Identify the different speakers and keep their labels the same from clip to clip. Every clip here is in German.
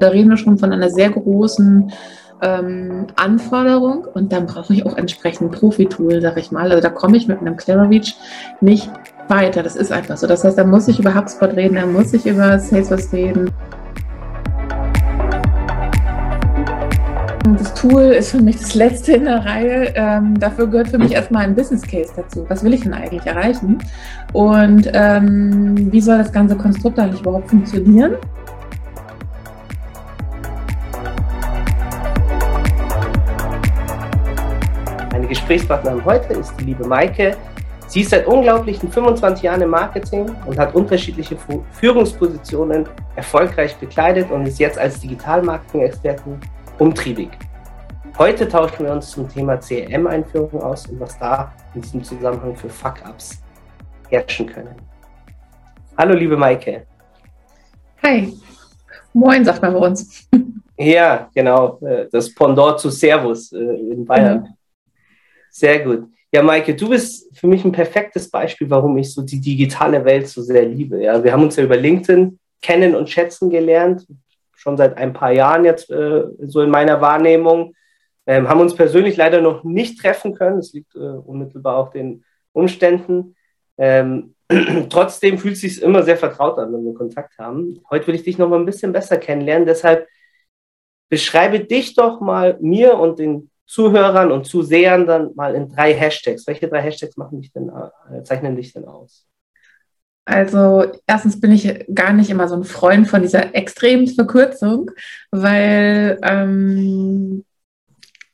Speaker 1: Da reden wir schon von einer sehr großen ähm, Anforderung und dann brauche ich auch entsprechend Profi-Tool, sag ich mal. Also da komme ich mit einem Clever Reach nicht weiter. Das ist einfach so. Das heißt, da muss ich über HubSpot reden, da muss ich über Salesforce reden. Das Tool ist für mich das letzte in der Reihe. Ähm, dafür gehört für mich erstmal ein Business Case dazu. Was will ich denn eigentlich erreichen? Und ähm, wie soll das ganze Konstrukt eigentlich überhaupt funktionieren?
Speaker 2: Gesprächspartnerin heute ist die liebe Maike. Sie ist seit unglaublichen 25 Jahren im Marketing und hat unterschiedliche Führungspositionen erfolgreich bekleidet und ist jetzt als Digital-Marketing-Expertin umtriebig. Heute tauschen wir uns zum Thema CRM-Einführung aus und was da in diesem Zusammenhang für Fuck-Ups herrschen können. Hallo, liebe Maike.
Speaker 1: Hi. Moin, sagt man bei uns.
Speaker 2: Ja, genau. Äh, das Pendant zu Servus äh, in Bayern. Ja. Sehr gut. Ja, Maike, du bist für mich ein perfektes Beispiel, warum ich so die digitale Welt so sehr liebe. Ja, wir haben uns ja über LinkedIn kennen und schätzen gelernt, schon seit ein paar Jahren jetzt äh, so in meiner Wahrnehmung. Ähm, haben uns persönlich leider noch nicht treffen können. Das liegt äh, unmittelbar auch den Umständen. Ähm, trotzdem fühlt es sich immer sehr vertraut an, wenn wir Kontakt haben. Heute will ich dich noch mal ein bisschen besser kennenlernen. Deshalb beschreibe dich doch mal mir und den Zuhörern und Zusehern dann mal in drei Hashtags. Welche drei Hashtags machen dich denn, äh, zeichnen dich denn aus?
Speaker 1: Also erstens bin ich gar nicht immer so ein Freund von dieser extremen Verkürzung, weil ähm,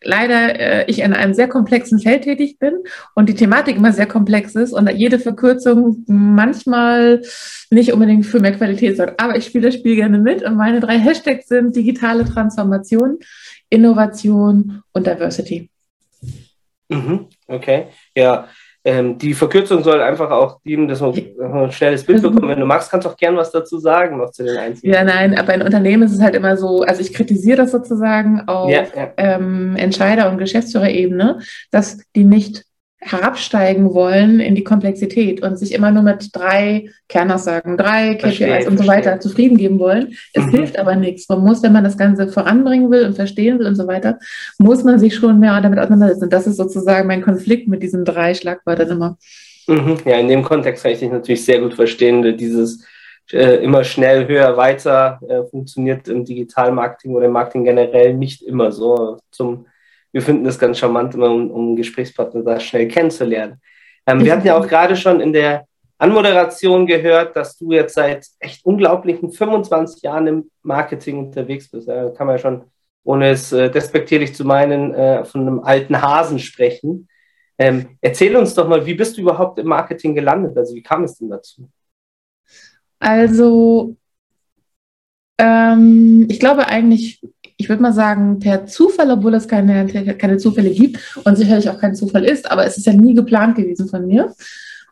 Speaker 1: leider äh, ich in einem sehr komplexen Feld tätig bin und die Thematik immer sehr komplex ist und jede Verkürzung manchmal nicht unbedingt für mehr Qualität sorgt. Aber ich spiele das Spiel gerne mit und meine drei Hashtags sind digitale Transformation, Innovation und Diversity.
Speaker 2: Mhm, okay, ja. Ähm, die Verkürzung soll einfach auch dienen, dass man ein schnelles Bild bekommt. Wenn du magst, kannst du auch gern was dazu sagen, noch zu den einzelnen.
Speaker 1: Ja, nein, aber in Unternehmen ist es halt immer so, also ich kritisiere das sozusagen auf ja, ja. Ähm, Entscheider- und Geschäftsführerebene, dass die nicht herabsteigen wollen in die Komplexität und sich immer nur mit drei Kernaussagen, drei KPIs verstehe, und so weiter verstehe. zufrieden geben wollen. Es mhm. hilft aber nichts. Man muss, wenn man das Ganze voranbringen will und verstehen will und so weiter, muss man sich schon mehr damit auseinandersetzen. Und das ist sozusagen mein Konflikt mit diesen drei Schlagwörtern immer.
Speaker 2: Mhm. Ja, in dem Kontext kann ich dich natürlich sehr gut verstehen. Dieses äh, immer schnell, höher, weiter äh, funktioniert im Digitalmarketing oder im Marketing generell nicht immer so. Zum wir finden es ganz charmant, immer um, um Gesprächspartner da schnell kennenzulernen. Ähm, wir hatten ja auch gerade schon in der Anmoderation gehört, dass du jetzt seit echt unglaublichen 25 Jahren im Marketing unterwegs bist. Da kann man ja schon, ohne es äh, despektierlich zu meinen, äh, von einem alten Hasen sprechen. Ähm, erzähl uns doch mal, wie bist du überhaupt im Marketing gelandet? Also wie kam es denn dazu?
Speaker 1: Also ähm, ich glaube eigentlich ich würde mal sagen, per Zufall, obwohl es keine, keine Zufälle gibt und sicherlich auch kein Zufall ist, aber es ist ja nie geplant gewesen von mir.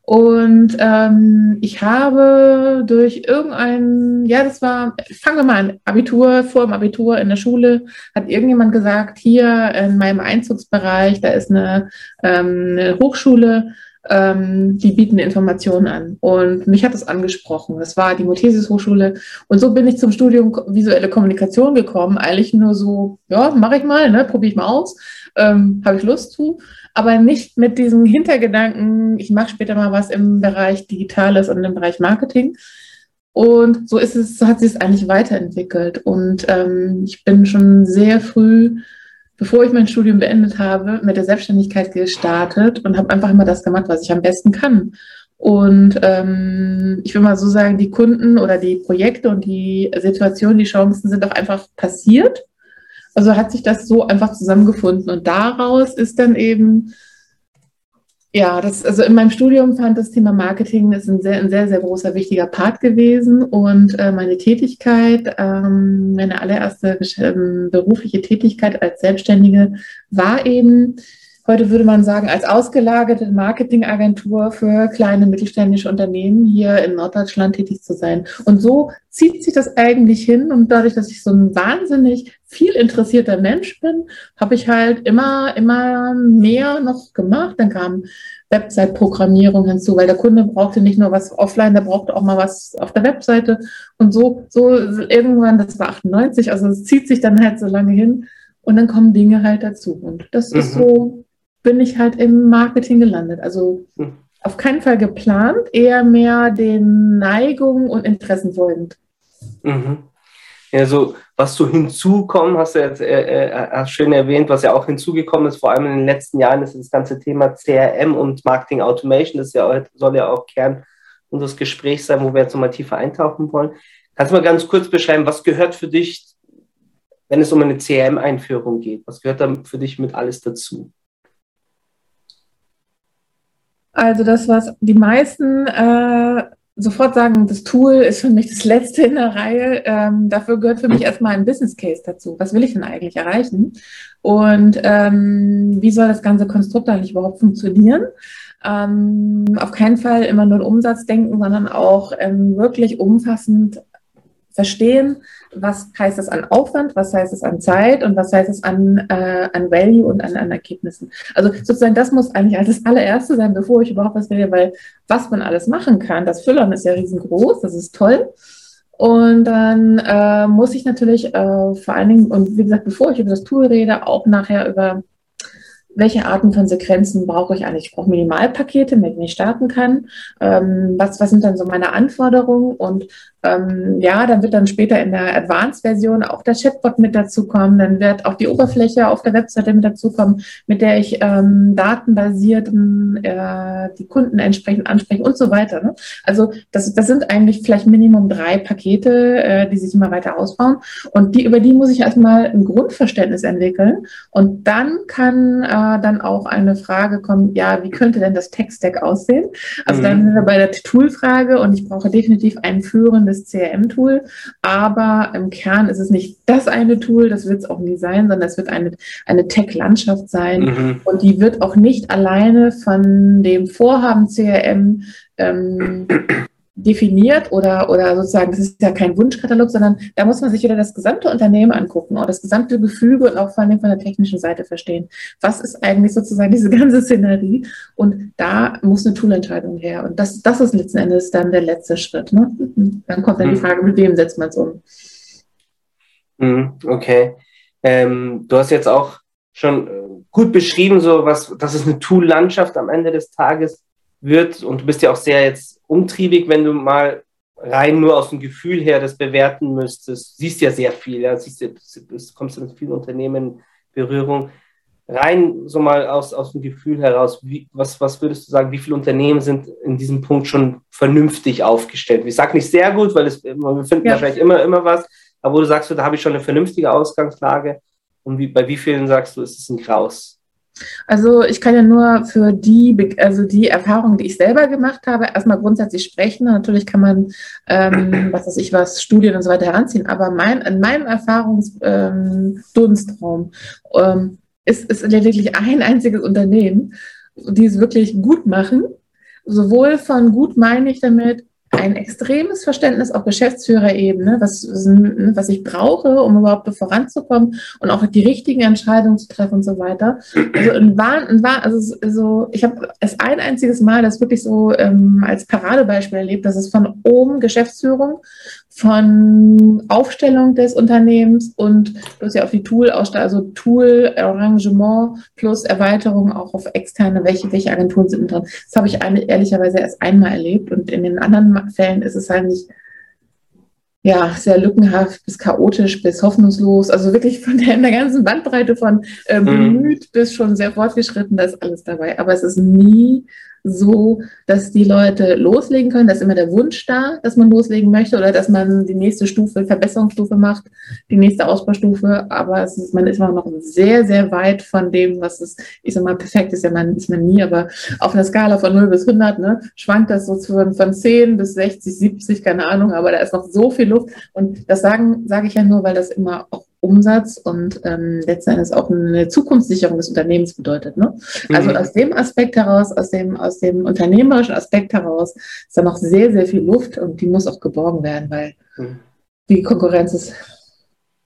Speaker 1: Und ähm, ich habe durch irgendein, ja, das war, fangen wir mal an, Abitur, vor dem Abitur in der Schule, hat irgendjemand gesagt, hier in meinem Einzugsbereich, da ist eine, ähm, eine Hochschule, ähm, die bieten Informationen an. Und mich hat das angesprochen. Das war die Mothesis Hochschule. Und so bin ich zum Studium visuelle Kommunikation gekommen. Eigentlich nur so, ja, mache ich mal, ne, probiere ich mal aus, ähm, habe ich Lust zu. Aber nicht mit diesem Hintergedanken, ich mache später mal was im Bereich Digitales und im Bereich Marketing. Und so ist es, so hat sich es eigentlich weiterentwickelt. Und ähm, ich bin schon sehr früh bevor ich mein Studium beendet habe, mit der Selbstständigkeit gestartet und habe einfach immer das gemacht, was ich am besten kann. Und ähm, ich will mal so sagen, die Kunden oder die Projekte und die Situationen, die Chancen sind auch einfach passiert. Also hat sich das so einfach zusammengefunden. Und daraus ist dann eben ja, das, also in meinem Studium fand das Thema Marketing ist ein sehr, ein sehr, sehr großer, wichtiger Part gewesen. Und äh, meine Tätigkeit, ähm, meine allererste äh, berufliche Tätigkeit als Selbstständige war eben heute würde man sagen, als ausgelagerte Marketingagentur für kleine mittelständische Unternehmen hier in Norddeutschland tätig zu sein. Und so zieht sich das eigentlich hin. Und dadurch, dass ich so ein wahnsinnig viel interessierter Mensch bin, habe ich halt immer, immer mehr noch gemacht. Dann kamen Website-Programmierung hinzu, weil der Kunde brauchte nicht nur was offline, der brauchte auch mal was auf der Webseite. Und so, so irgendwann, das war 98, also es zieht sich dann halt so lange hin und dann kommen Dinge halt dazu. Und das mhm. ist so, bin ich halt im Marketing gelandet. Also mhm. auf keinen Fall geplant, eher mehr den Neigungen und Interessen folgend.
Speaker 2: Mhm. Also was so hinzukommen, hast du jetzt äh, äh, schön erwähnt, was ja auch hinzugekommen ist, vor allem in den letzten Jahren, ist das ganze Thema CRM und Marketing Automation. Das ja, soll ja auch Kern unseres Gesprächs sein, wo wir jetzt nochmal tiefer eintauchen wollen. Kannst du mal ganz kurz beschreiben, was gehört für dich, wenn es um eine CRM-Einführung geht? Was gehört da für dich mit alles dazu?
Speaker 1: Also das, was die meisten äh, sofort sagen, das Tool ist für mich das Letzte in der Reihe. Ähm, dafür gehört für mich erstmal ein Business Case dazu. Was will ich denn eigentlich erreichen? Und ähm, wie soll das ganze Konstrukt eigentlich überhaupt funktionieren? Ähm, auf keinen Fall immer nur Umsatz denken, sondern auch ähm, wirklich umfassend verstehen, was heißt es an Aufwand, was heißt es an Zeit und was heißt es an, äh, an Value und an, an Ergebnissen. Also sozusagen, das muss eigentlich als das allererste sein, bevor ich überhaupt was rede, weil was man alles machen kann, das Füllern ist ja riesengroß, das ist toll. Und dann äh, muss ich natürlich äh, vor allen Dingen, und wie gesagt, bevor ich über das Tool rede, auch nachher über welche Arten von Sequenzen brauche ich eigentlich? Ich brauche Minimalpakete, mit denen ich starten kann. Ähm, was, was sind dann so meine Anforderungen? Und ähm, ja, dann wird dann später in der Advanced-Version auch der Chatbot mit dazukommen. Dann wird auch die Oberfläche auf der Webseite mit dazukommen, mit der ich ähm, datenbasiert äh, die Kunden entsprechend anspreche und so weiter. Ne? Also das, das sind eigentlich vielleicht Minimum drei Pakete, äh, die sich immer weiter ausbauen. Und die, über die muss ich erstmal ein Grundverständnis entwickeln. Und dann kann äh, dann auch eine Frage kommen, ja, wie könnte denn das Tech-Stack aussehen? Also mhm. dann sind wir bei der Tool-Frage und ich brauche definitiv ein führendes tolles CRM-Tool, aber im Kern ist es nicht das eine Tool, das wird es auch nie sein, sondern es wird eine, eine Tech-Landschaft sein mhm. und die wird auch nicht alleine von dem Vorhaben CRM ähm, definiert oder, oder sozusagen, das ist ja kein Wunschkatalog, sondern da muss man sich wieder das gesamte Unternehmen angucken und das gesamte Gefüge und auch vor allem von der technischen Seite verstehen. Was ist eigentlich sozusagen diese ganze Szenerie? Und da muss eine Toolentscheidung her. Und das, das ist letzten Endes dann der letzte Schritt. Ne? Dann kommt dann die mhm. Frage, mit wem setzt man es um?
Speaker 2: Mhm, okay. Ähm, du hast jetzt auch schon äh, gut beschrieben, so was, das ist eine Tool-Landschaft am Ende des Tages wird. Und du bist ja auch sehr jetzt umtriebig, wenn du mal rein nur aus dem Gefühl her das bewerten müsstest. Siehst ja sehr viel, ja, siehst ja, du kommst ja mit vielen Unternehmen in Berührung. Rein so mal aus, aus dem Gefühl heraus, wie, was, was würdest du sagen, wie viele Unternehmen sind in diesem Punkt schon vernünftig aufgestellt? Ich sage nicht sehr gut, weil es, wir finden ja. wahrscheinlich immer, immer was, aber wo du sagst, da habe ich schon eine vernünftige Ausgangslage und wie, bei wie vielen sagst du, ist es ein Graus?
Speaker 1: Also ich kann ja nur für die, also die Erfahrungen, die ich selber gemacht habe, erstmal grundsätzlich sprechen. Natürlich kann man, ähm, was weiß ich was, Studien und so weiter heranziehen, aber mein, in meinem Erfahrungsdunstraum ähm, ähm, ist, ist lediglich ein einziges Unternehmen, die es wirklich gut machen. Sowohl von gut meine ich damit, ein extremes Verständnis auf Geschäftsführerebene, was, was ich brauche, um überhaupt voranzukommen und auch die richtigen Entscheidungen zu treffen und so weiter. Also ein Wahn, ein Wahn, also so, ich habe es ein einziges Mal das wirklich so ähm, als Paradebeispiel erlebt, dass es von oben Geschäftsführung von Aufstellung des Unternehmens und plus ja auf die Tool, also Tool, Arrangement plus Erweiterung auch auf externe, welche, welche Agenturen sind drin. Das habe ich eine, ehrlicherweise erst einmal erlebt und in den anderen Fällen ist es halt nicht ja, sehr lückenhaft bis chaotisch bis hoffnungslos. Also wirklich von der, in der ganzen Bandbreite von äh, mhm. bemüht mhm. bis schon sehr fortgeschritten, da ist alles dabei. Aber es ist nie so, dass die Leute loslegen können. Da ist immer der Wunsch da, dass man loslegen möchte oder dass man die nächste Stufe, Verbesserungsstufe macht, die nächste Ausbaustufe. Aber es ist, man ist immer noch sehr, sehr weit von dem, was es, ich sag mal, perfekt ist ja man, ist man nie, aber auf einer Skala von 0 bis 100, ne, schwankt das so von, von 10 bis 60, 70, keine Ahnung, aber da ist noch so viel Luft. Und das sagen, sage ich ja nur, weil das immer auch Umsatz und ähm, letztendlich auch eine Zukunftssicherung des Unternehmens bedeutet. Ne? Also mhm. aus dem Aspekt heraus, aus dem, aus dem unternehmerischen Aspekt heraus, ist da noch sehr, sehr viel Luft und die muss auch geborgen werden, weil mhm. die Konkurrenz ist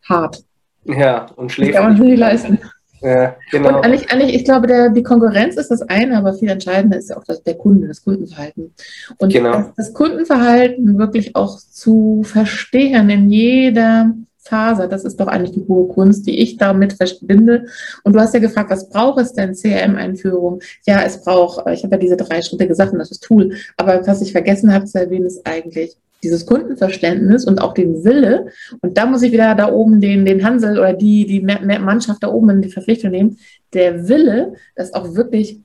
Speaker 1: hart.
Speaker 2: Ja, und schläft.
Speaker 1: kann man nicht leisten. Ja, genau. Und eigentlich, eigentlich, ich glaube, der, die Konkurrenz ist das eine, aber viel entscheidender ist ja auch das, der Kunde, das Kundenverhalten. Und genau. das, das Kundenverhalten wirklich auch zu verstehen in jeder Faser, das ist doch eigentlich die hohe Kunst, die ich damit verbinde. Und du hast ja gefragt, was braucht es denn CRM-Einführung? Ja, es braucht, ich habe ja diese drei Schritte gesagt und das ist Tool, aber was ich vergessen habe zu erwähnen, ist eigentlich dieses Kundenverständnis und auch den Wille. Und da muss ich wieder da oben den, den Hansel oder die, die Mannschaft da oben in die Verpflichtung nehmen. Der Wille, das auch wirklich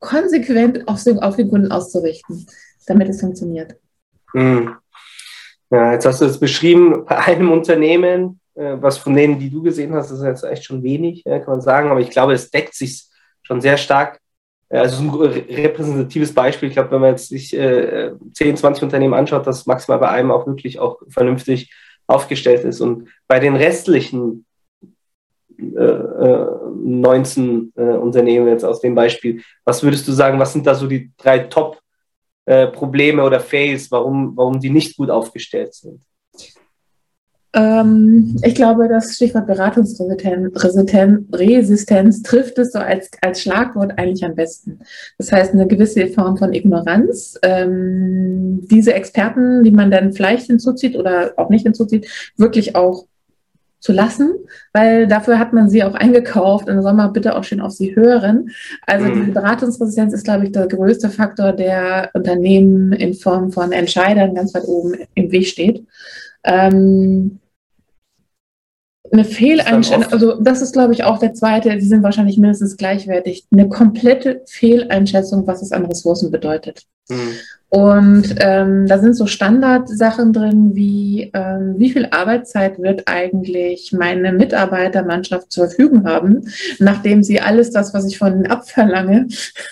Speaker 1: konsequent auf den, auf den Kunden auszurichten, damit es funktioniert.
Speaker 2: Mhm. Ja, jetzt hast du es beschrieben, bei einem Unternehmen, äh, was von denen, die du gesehen hast, ist jetzt echt schon wenig, kann man sagen, aber ich glaube, es deckt sich schon sehr stark also ein repräsentatives Beispiel. Ich glaube, wenn man jetzt sich äh, 10, 20 Unternehmen anschaut, dass maximal bei einem auch wirklich auch vernünftig aufgestellt ist. Und bei den restlichen äh, 19 äh, äh, Unternehmen jetzt aus dem Beispiel, was würdest du sagen, was sind da so die drei Top-Probleme äh, oder Fails, warum, warum die nicht gut aufgestellt sind?
Speaker 1: Ähm, ich glaube, das Stichwort Beratungsresistenz trifft es so als, als Schlagwort eigentlich am besten. Das heißt, eine gewisse Form von Ignoranz. Ähm, diese Experten, die man dann vielleicht hinzuzieht oder auch nicht hinzuzieht, wirklich auch zu lassen, weil dafür hat man sie auch eingekauft und dann soll man bitte auch schön auf sie hören. Also mhm. diese Beratungsresistenz ist, glaube ich, der größte Faktor, der Unternehmen in Form von Entscheidern ganz weit oben im Weg steht. Ähm, eine Fehleinschätzung, also das ist, glaube ich, auch der zweite, die sind wahrscheinlich mindestens gleichwertig. Eine komplette Fehleinschätzung, was es an Ressourcen bedeutet. Mhm. Und ähm, da sind so Standardsachen drin, wie ähm, wie viel Arbeitszeit wird eigentlich meine Mitarbeitermannschaft zur Verfügung haben, nachdem sie alles das, was ich von ihnen abverlange,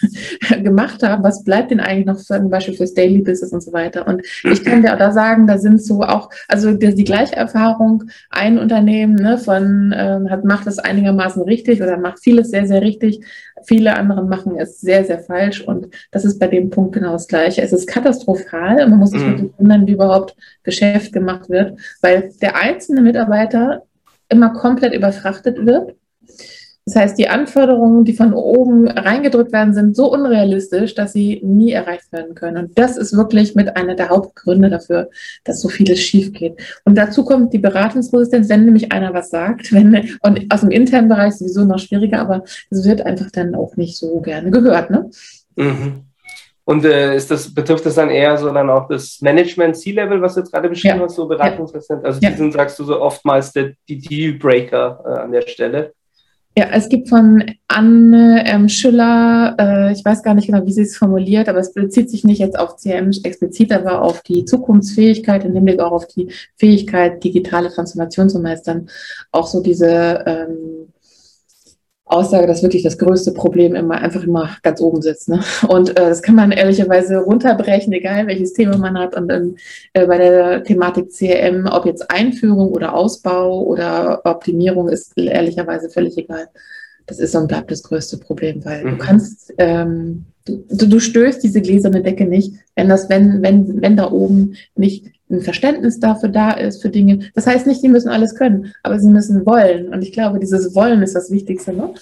Speaker 1: gemacht haben. Was bleibt denn eigentlich noch zum Beispiel fürs Daily Business und so weiter? Und ich kann dir da sagen, da sind so auch, also die, die gleiche Erfahrung, ein Unternehmen ne, von ähm, hat, macht das einigermaßen richtig oder macht vieles sehr, sehr richtig. Viele andere machen es sehr, sehr falsch. Und das ist bei dem Punkt genau das Gleiche. Es ist katastrophal. Man muss sich mhm. wirklich wundern, wie überhaupt Geschäft gemacht wird, weil der einzelne Mitarbeiter immer komplett überfrachtet wird. Das heißt, die Anforderungen, die von oben reingedrückt werden, sind so unrealistisch, dass sie nie erreicht werden können. Und das ist wirklich mit einer der Hauptgründe dafür, dass so vieles schief geht. Und dazu kommt die Beratungsresistenz, wenn nämlich einer was sagt, wenn, und aus dem internen Bereich sowieso noch schwieriger, aber es wird einfach dann auch nicht so gerne gehört. Ne?
Speaker 2: Mhm. Und äh, ist das, betrifft das dann eher so dann auch das Management C-Level, was du jetzt gerade beschrieben ja. hast, so Beratungsresistent? Also ja. die sind, sagst du, so oftmals der, die Dealbreaker äh, an der Stelle.
Speaker 1: Ja, es gibt von Anne ähm, Schüller, äh, ich weiß gar nicht genau, wie sie es formuliert, aber es bezieht sich nicht jetzt auf CM explizit, aber auf die Zukunftsfähigkeit, in dem Blick auch auf die Fähigkeit, digitale Transformation zu meistern. Auch so diese ähm, Aussage, dass wirklich das größte Problem immer einfach immer ganz oben sitzt. Ne? Und äh, das kann man ehrlicherweise runterbrechen, egal welches Thema man hat. Und dann äh, bei der Thematik CRM, ob jetzt Einführung oder Ausbau oder Optimierung, ist ehrlicherweise völlig egal. Das ist und bleibt das größte Problem, weil mhm. du kannst, ähm, du, du stößt diese gläserne Decke nicht, wenn das, wenn, wenn, wenn da oben nicht ein Verständnis dafür da ist, für Dinge. Das heißt nicht, die müssen alles können, aber sie müssen wollen. Und ich glaube, dieses Wollen ist das Wichtigste. Ne?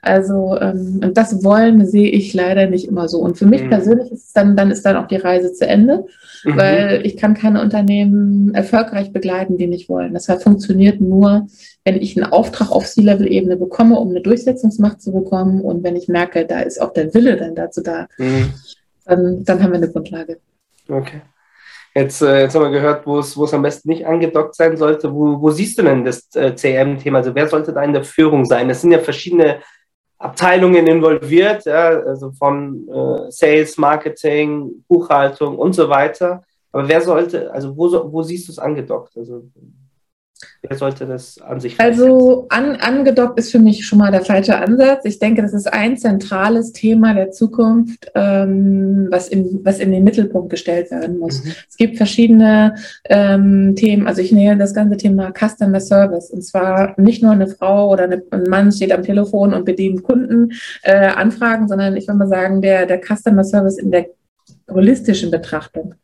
Speaker 1: Also ähm, und das Wollen sehe ich leider nicht immer so. Und für mich mhm. persönlich ist dann, dann ist dann auch die Reise zu Ende, mhm. weil ich kann keine Unternehmen erfolgreich begleiten, die nicht wollen. Das funktioniert nur, wenn ich einen Auftrag auf C-Level-Ebene bekomme, um eine Durchsetzungsmacht zu bekommen. Und wenn ich merke, da ist auch der Wille dann dazu da, mhm. dann, dann haben wir eine Grundlage.
Speaker 2: Okay. Jetzt, äh, jetzt haben wir gehört, wo es, wo es am besten nicht angedockt sein sollte. Wo, wo siehst du denn das äh, CRM-Thema? Also wer sollte da in der Führung sein? Es sind ja verschiedene Abteilungen involviert, ja, also von äh, Sales, Marketing, Buchhaltung und so weiter. Aber wer sollte, also wo, wo siehst du es angedockt? Also Wer sollte das an sich
Speaker 1: Also an, angedockt ist für mich schon mal der falsche Ansatz. Ich denke, das ist ein zentrales Thema der Zukunft, ähm, was, in, was in den Mittelpunkt gestellt werden muss. Mhm. Es gibt verschiedene ähm, Themen, also ich nähe das ganze Thema Customer Service. Und zwar nicht nur eine Frau oder eine, ein Mann steht am Telefon und bedient Kunden äh, Anfragen, sondern ich würde mal sagen, der, der Customer Service in der holistischen Betrachtung.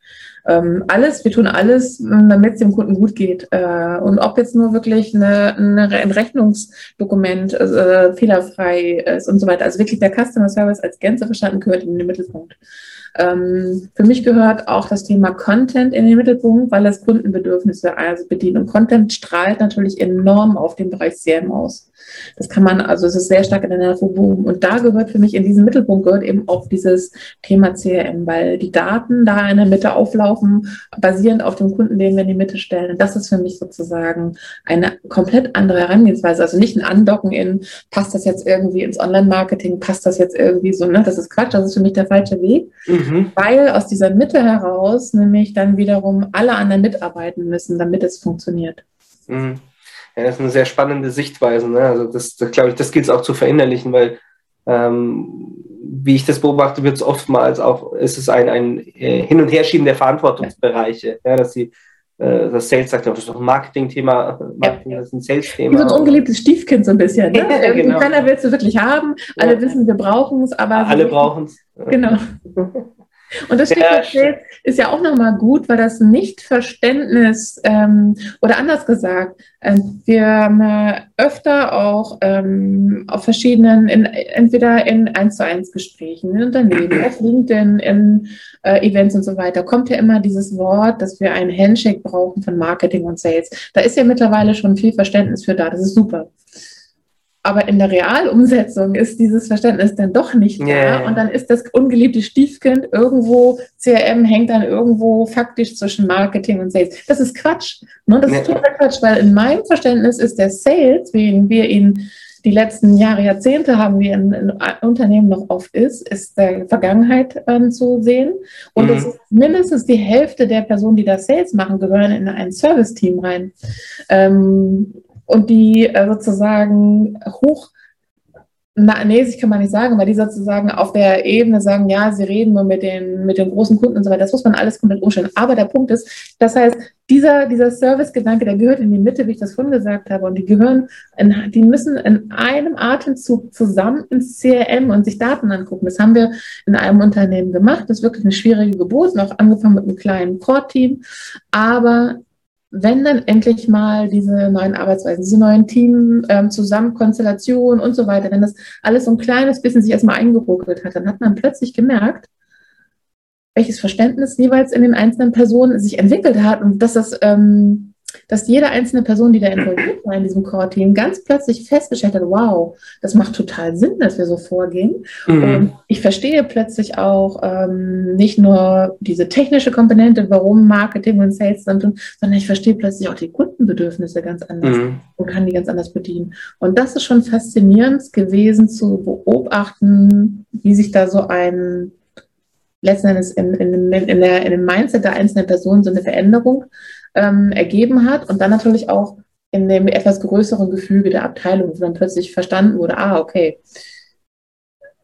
Speaker 1: Ähm, alles, wir tun alles, damit es dem Kunden gut geht. Äh, und ob jetzt nur wirklich eine, eine, ein Rechnungsdokument äh, fehlerfrei ist und so weiter. Also wirklich der Customer Service als Gänze verstanden gehört in den Mittelpunkt. Ähm, für mich gehört auch das Thema Content in den Mittelpunkt, weil es Kundenbedürfnisse also bedient. Und Content strahlt natürlich enorm auf den Bereich CRM aus. Das kann man, also es ist sehr stark in der Boom. Und da gehört für mich in diesen Mittelpunkt gehört eben auch dieses Thema CRM, weil die Daten da in der Mitte auflaufen, basierend auf dem Kunden, den wir in die Mitte stellen. Und das ist für mich sozusagen eine komplett andere Herangehensweise. Also nicht ein Andocken in, passt das jetzt irgendwie ins Online-Marketing, passt das jetzt irgendwie so, ne? Das ist Quatsch, das ist für mich der falsche Weg. Mhm. Weil aus dieser Mitte heraus nämlich dann wiederum alle anderen mitarbeiten müssen, damit es funktioniert.
Speaker 2: Mhm. Ja, das ist eine sehr spannende Sichtweise. Ne? Also das, das glaube ich, das gilt es auch zu verinnerlichen, weil ähm, wie ich das beobachte, wird es oftmals auch, ist es ein, ein äh, Hin- und Herschieben der Verantwortungsbereiche, ja, dass sie äh, das Sales sagt, das ist doch ein Marketing-Thema, Marketing,
Speaker 1: ja. das ist ein Sales-Thema. So ein ungeliebtes Stiefkind so ein bisschen. Ne? ja, genau. Keiner will es wirklich haben, alle ja. wissen, wir brauchen es, aber...
Speaker 2: Alle brauchen es.
Speaker 1: Genau. Und das Stichwort ist ja auch nochmal gut, weil das Nichtverständnis ähm, oder anders gesagt, äh, wir haben äh, öfter auch ähm, auf verschiedenen, in, entweder in 1 zu 1 Gesprächen, in Unternehmen, auf LinkedIn, in äh, Events und so weiter, kommt ja immer dieses Wort, dass wir einen Handshake brauchen von Marketing und Sales. Da ist ja mittlerweile schon viel Verständnis für da. Das ist super. Aber in der Realumsetzung ist dieses Verständnis dann doch nicht da. Yeah. Und dann ist das ungeliebte Stiefkind irgendwo, CRM hängt dann irgendwo faktisch zwischen Marketing und Sales. Das ist Quatsch. Ne? Das yeah. ist total Quatsch, weil in meinem Verständnis ist der Sales, wie wir ihn die letzten Jahre, Jahrzehnte haben wir in, in Unternehmen noch oft ist, ist der Vergangenheit ähm, zu sehen. Und mhm. mindestens die Hälfte der Personen, die das Sales machen, gehören in ein Service-Team rein. Ähm, und die äh, sozusagen hoch ich kann man nicht sagen, weil die sozusagen auf der Ebene sagen, ja, sie reden nur mit den, mit den großen Kunden und so weiter. Das muss man alles komplett umstellen. Aber der Punkt ist, das heißt, dieser, dieser Service-Gedanke, der gehört in die Mitte, wie ich das vorhin gesagt habe. Und die gehören, in, die müssen in einem Atemzug zusammen ins CRM und sich Daten angucken. Das haben wir in einem Unternehmen gemacht. Das ist wirklich eine schwierige Geburt, noch angefangen mit einem kleinen Core-Team. Aber wenn dann endlich mal diese neuen Arbeitsweisen, diese neuen Team-Zusammenkonstellationen ähm, und so weiter, wenn das alles so ein kleines bisschen sich erstmal eingeruckelt hat, dann hat man plötzlich gemerkt, welches Verständnis jeweils in den einzelnen Personen sich entwickelt hat und dass das ähm, dass jede einzelne Person, die da involviert war in diesem Core-Team, ganz plötzlich festgestellt hat, wow, das macht total Sinn, dass wir so vorgehen. Mhm. Und ich verstehe plötzlich auch ähm, nicht nur diese technische Komponente, warum Marketing und Sales dann tun, sondern ich verstehe plötzlich auch die Kundenbedürfnisse ganz anders mhm. und kann die ganz anders bedienen. Und das ist schon faszinierend gewesen zu beobachten, wie sich da so ein letzten Endes in, in, in, der, in dem Mindset der einzelnen Person so eine Veränderung ähm, ergeben hat und dann natürlich auch in dem etwas größeren Gefüge der Abteilung, wo dann plötzlich verstanden wurde, ah, okay,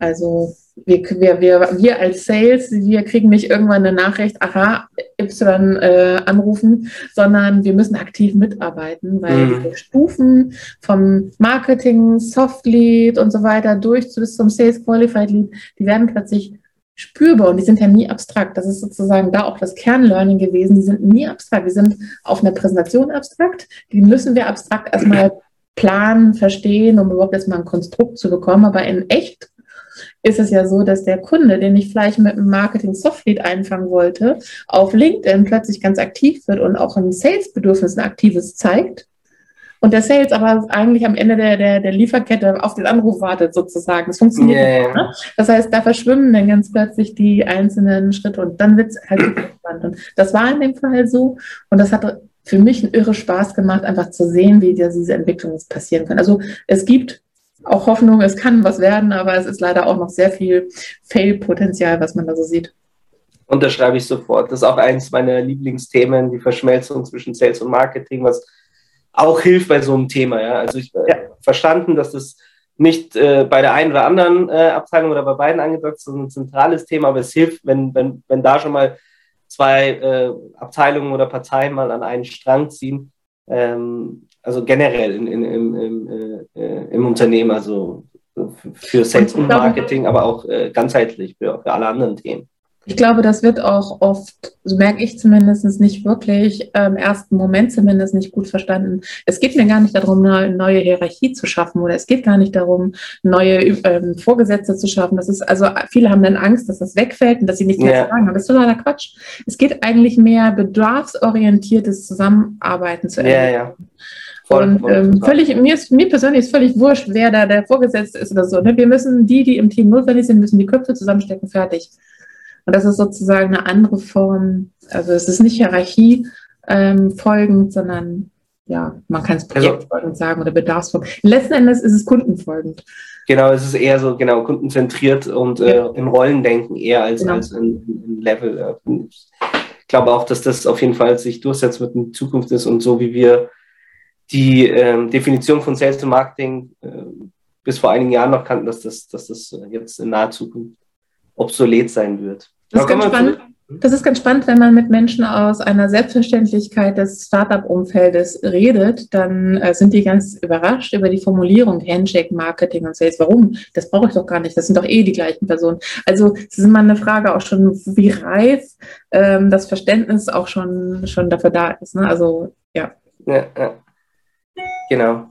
Speaker 1: also wir, wir, wir, wir als Sales, wir kriegen nicht irgendwann eine Nachricht, aha, Y äh, anrufen, sondern wir müssen aktiv mitarbeiten, weil mhm. diese Stufen vom Marketing, Soft Lead und so weiter durch bis zum Sales Qualified Lead, die werden plötzlich spürbar und die sind ja nie abstrakt. Das ist sozusagen da auch das Kernlearning gewesen. Die sind nie abstrakt. Die sind auf einer Präsentation abstrakt. Die müssen wir abstrakt erstmal planen, verstehen, um überhaupt erstmal ein Konstrukt zu bekommen. Aber in echt ist es ja so, dass der Kunde, den ich vielleicht mit einem Marketing Softlead einfangen wollte, auf LinkedIn plötzlich ganz aktiv wird und auch ein Sales-Bedürfnis ein aktives zeigt und der Sales aber eigentlich am Ende der, der, der Lieferkette auf den Anruf wartet sozusagen. Das funktioniert yeah. nicht. Ne? Das heißt, da verschwimmen dann ganz plötzlich die einzelnen Schritte und dann wird es halt spannend. Und das war in dem Fall so und das hat für mich einen irre Spaß gemacht, einfach zu sehen, wie diese Entwicklung jetzt passieren kann. Also es gibt auch Hoffnung, es kann was werden, aber es ist leider auch noch sehr viel Fail-Potenzial, was man da so sieht.
Speaker 2: Unterschreibe ich sofort. Das ist auch eins meiner Lieblingsthemen, die Verschmelzung zwischen Sales und Marketing, was auch hilft bei so einem Thema. Ja? Also ich äh, ja. verstanden, dass das nicht äh, bei der einen oder anderen äh, Abteilung oder bei beiden angedockt ist, sondern ein zentrales Thema, aber es hilft, wenn, wenn, wenn da schon mal zwei äh, Abteilungen oder Parteien mal an einen Strang ziehen, ähm, also generell in, in, im, im, äh, äh, im Unternehmen, also für Sales und Marketing, aber auch ganzheitlich für, für alle anderen Themen.
Speaker 1: Ich glaube, das wird auch oft, so merke ich zumindest nicht wirklich, im ersten Moment zumindest nicht gut verstanden. Es geht mir gar nicht darum, eine neue Hierarchie zu schaffen oder es geht gar nicht darum, neue ähm, Vorgesetzte zu schaffen. Das ist, also viele haben dann Angst, dass das wegfällt und dass sie nicht mehr ja. sagen. Aber das ist totaler Quatsch. Es geht eigentlich mehr bedarfsorientiertes Zusammenarbeiten zu
Speaker 2: erleben. Ja, ja.
Speaker 1: Und ähm, völlig, mir, ist, mir persönlich ist völlig wurscht, wer da der Vorgesetzte ist oder so. Ne? Wir müssen, die, die im Team notwendig sind, müssen die Köpfe zusammenstecken, fertig. Und das ist sozusagen eine andere Form. Also es ist nicht Hierarchie ähm, folgend, sondern ja, man kann es projektfolgend also, sagen oder bedarfsfolgend. Letzten Endes ist es kundenfolgend.
Speaker 2: Genau, es ist eher so genau kundenzentriert und äh, ja. äh, im Rollendenken eher als, genau. als in, in Level. Ich glaube auch, dass das auf jeden Fall sich durchsetzt wird in Zukunft ist und so wie wir die ähm, Definition von Sales und Marketing äh, bis vor einigen Jahren noch kannten, dass das, dass das jetzt in naher Zukunft obsolet sein wird.
Speaker 1: Das ist, ganz spannend. das ist ganz spannend, wenn man mit Menschen aus einer Selbstverständlichkeit des Startup-Umfeldes redet, dann äh, sind die ganz überrascht über die Formulierung Handshake, Marketing und Sales. Warum? Das brauche ich doch gar nicht. Das sind doch eh die gleichen Personen. Also es ist immer eine Frage auch schon, wie reif ähm, das Verständnis auch schon, schon dafür da ist. Ne? Also ja.
Speaker 2: ja, ja. Genau.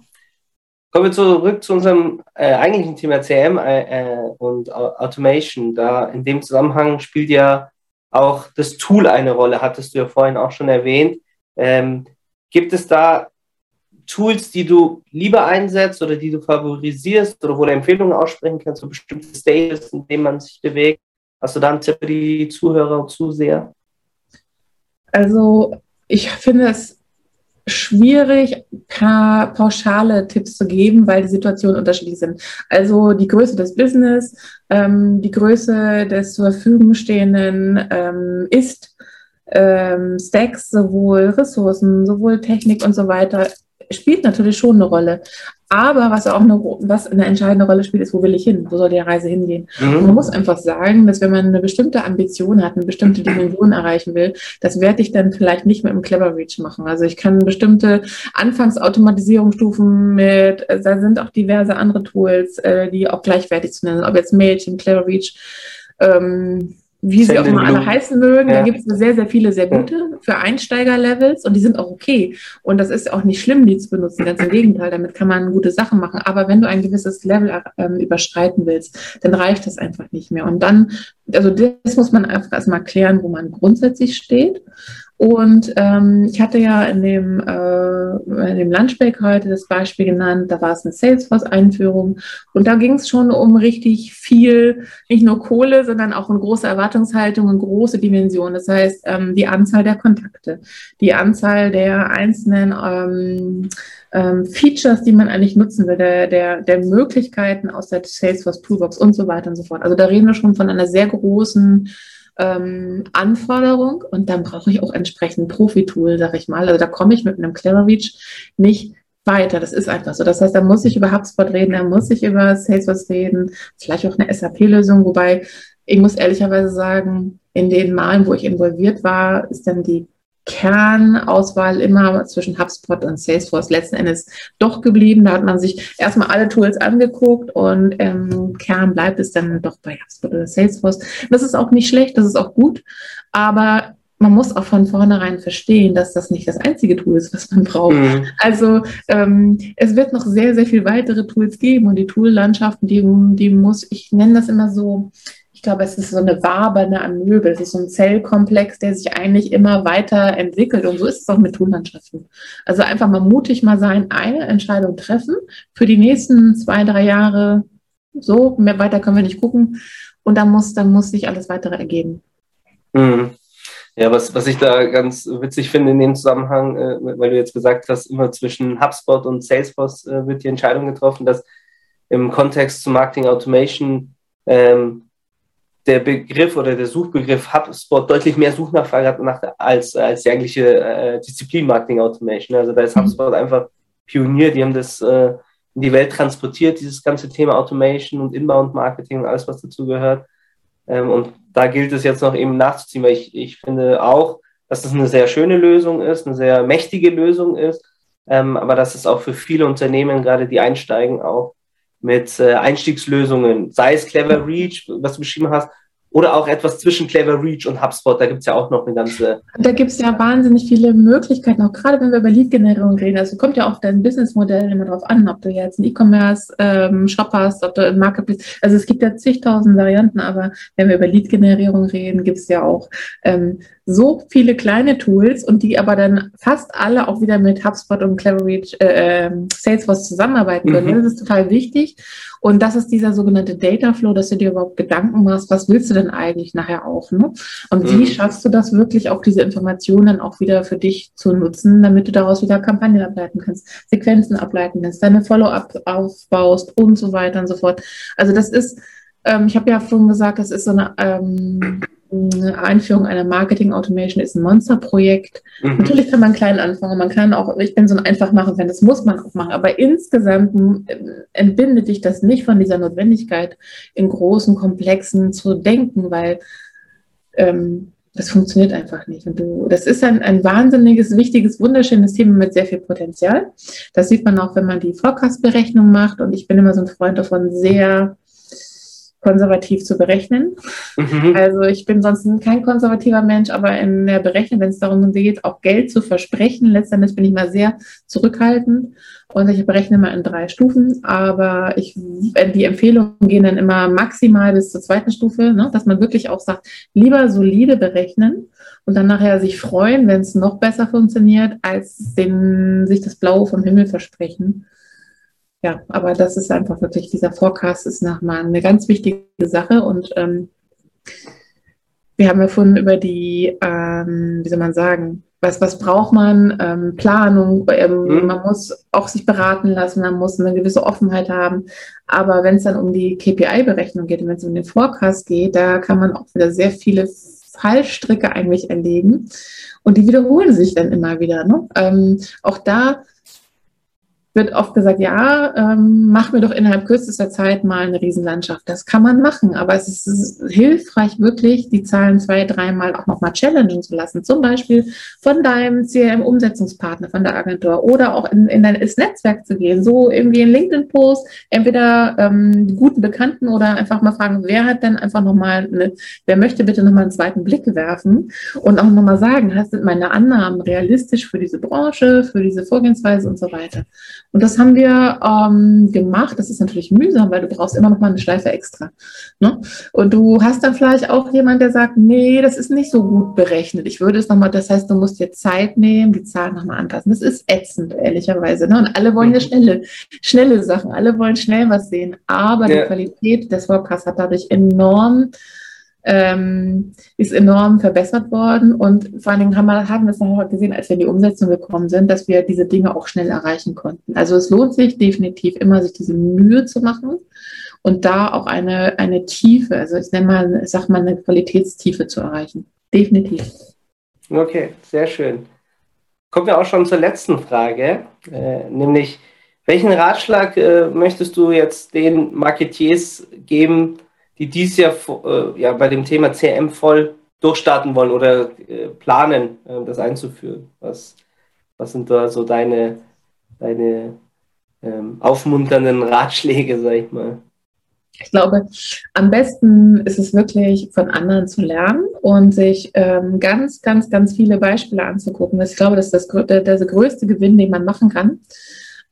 Speaker 2: Kommen wir zurück zu unserem äh, eigentlichen Thema CM äh, äh, und Automation. Da in dem Zusammenhang spielt ja auch das Tool eine Rolle, hattest du ja vorhin auch schon erwähnt. Ähm, gibt es da Tools, die du lieber einsetzt oder die du favorisierst oder wo du Empfehlungen aussprechen kannst, so bestimmte Stages, in denen man sich bewegt? Hast du da einen Tipp für die Zuhörer und Zuseher?
Speaker 1: Also ich finde es schwierig, pauschale Tipps zu geben, weil die Situationen unterschiedlich sind. Also die Größe des Business, ähm, die Größe des zur Verfügung stehenden ähm, ist ähm, Stacks, sowohl Ressourcen, sowohl Technik und so weiter, spielt natürlich schon eine Rolle. Aber was auch eine, was eine entscheidende Rolle spielt, ist, wo will ich hin? Wo soll die Reise hingehen? Mhm. Man muss einfach sagen, dass wenn man eine bestimmte Ambition hat, eine bestimmte Dimension erreichen will, das werde ich dann vielleicht nicht mit einem Clever Reach machen. Also ich kann bestimmte Anfangsautomatisierungsstufen mit, da sind auch diverse andere Tools, äh, die auch gleichwertig zu nennen, ob jetzt Mailchimp, Clever Reach, ähm, wie sie auch immer alle heißen mögen. Ja. Da gibt es sehr, sehr viele sehr gute für Einsteiger-Levels und die sind auch okay. Und das ist auch nicht schlimm, die zu benutzen. Ganz im Gegenteil, damit kann man gute Sachen machen. Aber wenn du ein gewisses Level ähm, überschreiten willst, dann reicht das einfach nicht mehr. Und dann, also das muss man einfach erstmal klären, wo man grundsätzlich steht. Und ähm, ich hatte ja in dem, äh, in dem Lunchbreak heute das Beispiel genannt, da war es eine Salesforce-Einführung und da ging es schon um richtig viel, nicht nur Kohle, sondern auch eine große Erwartungshaltung und große Dimension. Das heißt, ähm, die Anzahl der Kontakte, die Anzahl der einzelnen ähm, ähm, Features, die man eigentlich nutzen will, der, der, der Möglichkeiten aus der Salesforce Toolbox und so weiter und so fort. Also da reden wir schon von einer sehr großen ähm, Anforderung und dann brauche ich auch entsprechend Profi-Tool, sag ich mal. Also da komme ich mit einem Clever Reach nicht weiter. Das ist einfach so. Das heißt, da muss ich über HubSpot reden, da muss ich über Salesforce reden, vielleicht auch eine SAP-Lösung, wobei ich muss ehrlicherweise sagen, in den Malen, wo ich involviert war, ist dann die Kernauswahl immer zwischen HubSpot und Salesforce letzten Endes doch geblieben. Da hat man sich erstmal alle Tools angeguckt und im Kern bleibt es dann doch bei HubSpot oder Salesforce. Das ist auch nicht schlecht, das ist auch gut, aber man muss auch von vornherein verstehen, dass das nicht das einzige Tool ist, was man braucht. Mhm. Also ähm, es wird noch sehr, sehr viel weitere Tools geben und die Toollandschaften, die, die muss, ich nenne das immer so, ich glaube, es ist so eine waberne Amöbe. Es ist so ein Zellkomplex, der sich eigentlich immer weiter entwickelt. Und so ist es auch mit Toollandschaften. Also einfach mal mutig mal sein, eine Entscheidung treffen für die nächsten zwei, drei Jahre. So, mehr weiter können wir nicht gucken. Und dann muss, dann muss sich alles weitere ergeben.
Speaker 2: Mhm. Ja, was, was ich da ganz witzig finde in dem Zusammenhang, äh, weil du jetzt gesagt hast, immer zwischen HubSpot und Salesforce äh, wird die Entscheidung getroffen, dass im Kontext zu Marketing Automation ähm, der Begriff oder der Suchbegriff HubSpot deutlich mehr Suchnachfrage hat nach, als, als die eigentliche äh, Disziplin Marketing Automation. Also da ist mhm. HubSpot einfach Pionier, die haben das äh, in die Welt transportiert, dieses ganze Thema Automation und Inbound Marketing und alles, was dazu gehört. Ähm, und da gilt es jetzt noch eben nachzuziehen, weil ich, ich finde auch, dass das eine sehr schöne Lösung ist, eine sehr mächtige Lösung ist, ähm, aber dass es auch für viele Unternehmen, gerade die einsteigen, auch mit äh, Einstiegslösungen, sei es Clever Reach, was du beschrieben hast, oder auch etwas zwischen Clever Reach und HubSpot. Da gibt es ja auch noch eine ganze.
Speaker 1: Da gibt es ja wahnsinnig viele Möglichkeiten, auch gerade wenn wir über Lead-Generierung reden. Also kommt ja auch dein Businessmodell immer darauf an, ob du jetzt einen E-Commerce-Shop ähm, hast, ob du ein Marketplace. Also es gibt ja zigtausend Varianten, aber wenn wir über Lead-Generierung reden, gibt es ja auch ähm, so viele kleine Tools und die aber dann fast alle auch wieder mit HubSpot und Clever Reach, äh, ähm, Salesforce zusammenarbeiten können. Mhm. Das ist total wichtig. Und das ist dieser sogenannte Data Flow, dass du dir überhaupt Gedanken machst, was willst du denn eigentlich nachher auch? Ne? Und mhm. wie schaffst du das wirklich auch diese Informationen auch wieder für dich zu nutzen, damit du daraus wieder Kampagnen ableiten kannst, Sequenzen ableiten kannst, deine Follow-up aufbaust und so weiter und so fort. Also das ist, ähm, ich habe ja vorhin gesagt, das ist so eine ähm, Einführung einer Marketing Automation ist ein Monsterprojekt. Mhm. Natürlich kann man klein anfangen. Man kann auch, ich bin so ein einfach machen, wenn das muss man auch machen. Aber insgesamt äh, entbindet dich das nicht von dieser Notwendigkeit, in großen Komplexen zu denken, weil ähm, das funktioniert einfach nicht. Und du, das ist ein, ein wahnsinniges, wichtiges, wunderschönes Thema mit sehr viel Potenzial. Das sieht man auch, wenn man die Forecast-Berechnung macht. Und ich bin immer so ein Freund davon, sehr konservativ zu berechnen. Mhm. Also ich bin sonst kein konservativer Mensch, aber in der Berechnung, wenn es darum geht, auch Geld zu versprechen, letztendlich bin ich mal sehr zurückhaltend und ich berechne mal in drei Stufen, aber ich, die Empfehlungen gehen dann immer maximal bis zur zweiten Stufe, ne, dass man wirklich auch sagt, lieber solide berechnen und dann nachher sich freuen, wenn es noch besser funktioniert, als den, sich das Blaue vom Himmel versprechen ja, aber das ist einfach wirklich, dieser Forecast ist nochmal eine ganz wichtige Sache und ähm, wir haben ja vorhin über die, ähm, wie soll man sagen, was, was braucht man? Ähm, Planung, ähm, mhm. man muss auch sich beraten lassen, man muss eine gewisse Offenheit haben. Aber wenn es dann um die KPI-Berechnung geht und wenn es um den Forecast geht, da kann man auch wieder sehr viele Fallstricke eigentlich erlegen. Und die wiederholen sich dann immer wieder. Ne? Ähm, auch da wird oft gesagt, ja, ähm, mach mir doch innerhalb kürzester Zeit mal eine Riesenlandschaft. Das kann man machen, aber es ist, hilfreich, wirklich die Zahlen zwei, dreimal auch nochmal challengen zu lassen. Zum Beispiel von deinem CRM-Umsetzungspartner, von der Agentur oder auch in, in dein Netzwerk zu gehen. So irgendwie ein LinkedIn-Post, entweder ähm, guten Bekannten oder einfach mal fragen, wer hat denn einfach nochmal, eine, wer möchte bitte nochmal einen zweiten Blick werfen und auch nochmal sagen, sind meine Annahmen realistisch für diese Branche, für diese Vorgehensweise und so weiter. Und das haben wir ähm, gemacht. Das ist natürlich mühsam, weil du brauchst immer noch mal eine Schleife extra. Ne? Und du hast dann vielleicht auch jemand, der sagt, nee, das ist nicht so gut berechnet. Ich würde es nochmal, das heißt, du musst dir Zeit nehmen, die Zahlen nochmal anpassen. Das ist ätzend, ehrlicherweise. Ne? Und alle wollen ja mhm. schnelle, schnelle Sachen. Alle wollen schnell was sehen. Aber ja. die Qualität des Podcasts hat dadurch enorm ähm, ist enorm verbessert worden. Und vor allen Dingen haben wir, haben wir es noch gesehen, als wir in die Umsetzung gekommen sind, dass wir diese Dinge auch schnell erreichen konnten. Also es lohnt sich definitiv immer, sich diese Mühe zu machen und da auch eine, eine Tiefe, also ich nenne mal, ich sag mal, eine Qualitätstiefe zu erreichen. Definitiv.
Speaker 2: Okay, sehr schön. Kommen wir auch schon zur letzten Frage, äh, nämlich welchen Ratschlag äh, möchtest du jetzt den Marketiers geben, die dies Jahr äh, ja, bei dem Thema CM voll durchstarten wollen oder äh, planen, äh, das einzuführen? Was, was sind da so deine, deine ähm, aufmunternden Ratschläge, sag ich mal?
Speaker 1: Ich glaube, am besten ist es wirklich von anderen zu lernen und sich ähm, ganz, ganz, ganz viele Beispiele anzugucken. Ich glaube, das ist das, der, der größte Gewinn, den man machen kann.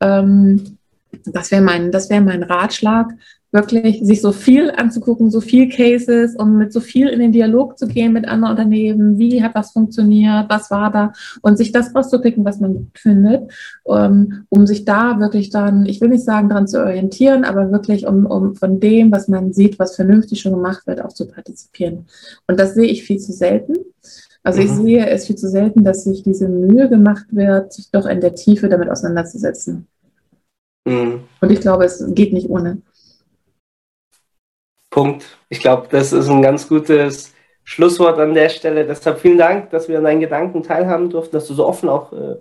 Speaker 1: Ähm, das wäre mein, das wäre mein Ratschlag, wirklich sich so viel anzugucken, so viel Cases und mit so viel in den Dialog zu gehen mit anderen Unternehmen. Wie hat das funktioniert? Was war da? Und sich das rauszupicken, was man gut findet, um, ähm, um sich da wirklich dann, ich will nicht sagen, daran zu orientieren, aber wirklich um, um von dem, was man sieht, was vernünftig schon gemacht wird, auch zu partizipieren. Und das sehe ich viel zu selten. Also ich mhm. sehe es viel zu selten, dass sich diese Mühe gemacht wird, sich doch in der Tiefe damit auseinanderzusetzen. Mhm. Und ich glaube, es geht nicht ohne.
Speaker 2: Punkt. Ich glaube, das ist ein ganz gutes Schlusswort an der Stelle. Deshalb vielen Dank, dass wir an deinen Gedanken teilhaben durften, dass du so offen auch äh,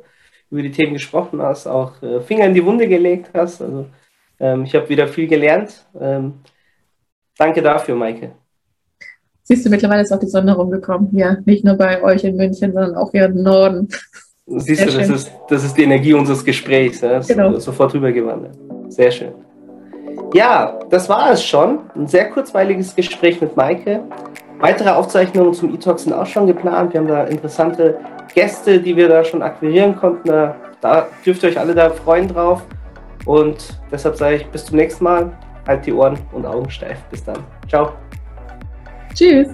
Speaker 2: über die Themen gesprochen hast, auch äh, Finger in die Wunde gelegt hast. Also ähm, ich habe wieder viel gelernt. Ähm, danke dafür, Maike.
Speaker 1: Siehst du, mittlerweile ist auch die Sonne rumgekommen. Ja, nicht nur bei euch in München, sondern auch hier im Norden.
Speaker 2: Siehst Sehr du, das ist, das ist die Energie unseres Gesprächs. Ja? Genau. Sofort rübergewandert. Sehr schön. Ja, das war es schon. Ein sehr kurzweiliges Gespräch mit Maike. Weitere Aufzeichnungen zum E-Talk sind auch schon geplant. Wir haben da interessante Gäste, die wir da schon akquirieren konnten. Da dürft ihr euch alle da freuen drauf. Und deshalb sage ich bis zum nächsten Mal. Halt die Ohren und Augen steif. Bis dann. Ciao.
Speaker 1: Tschüss.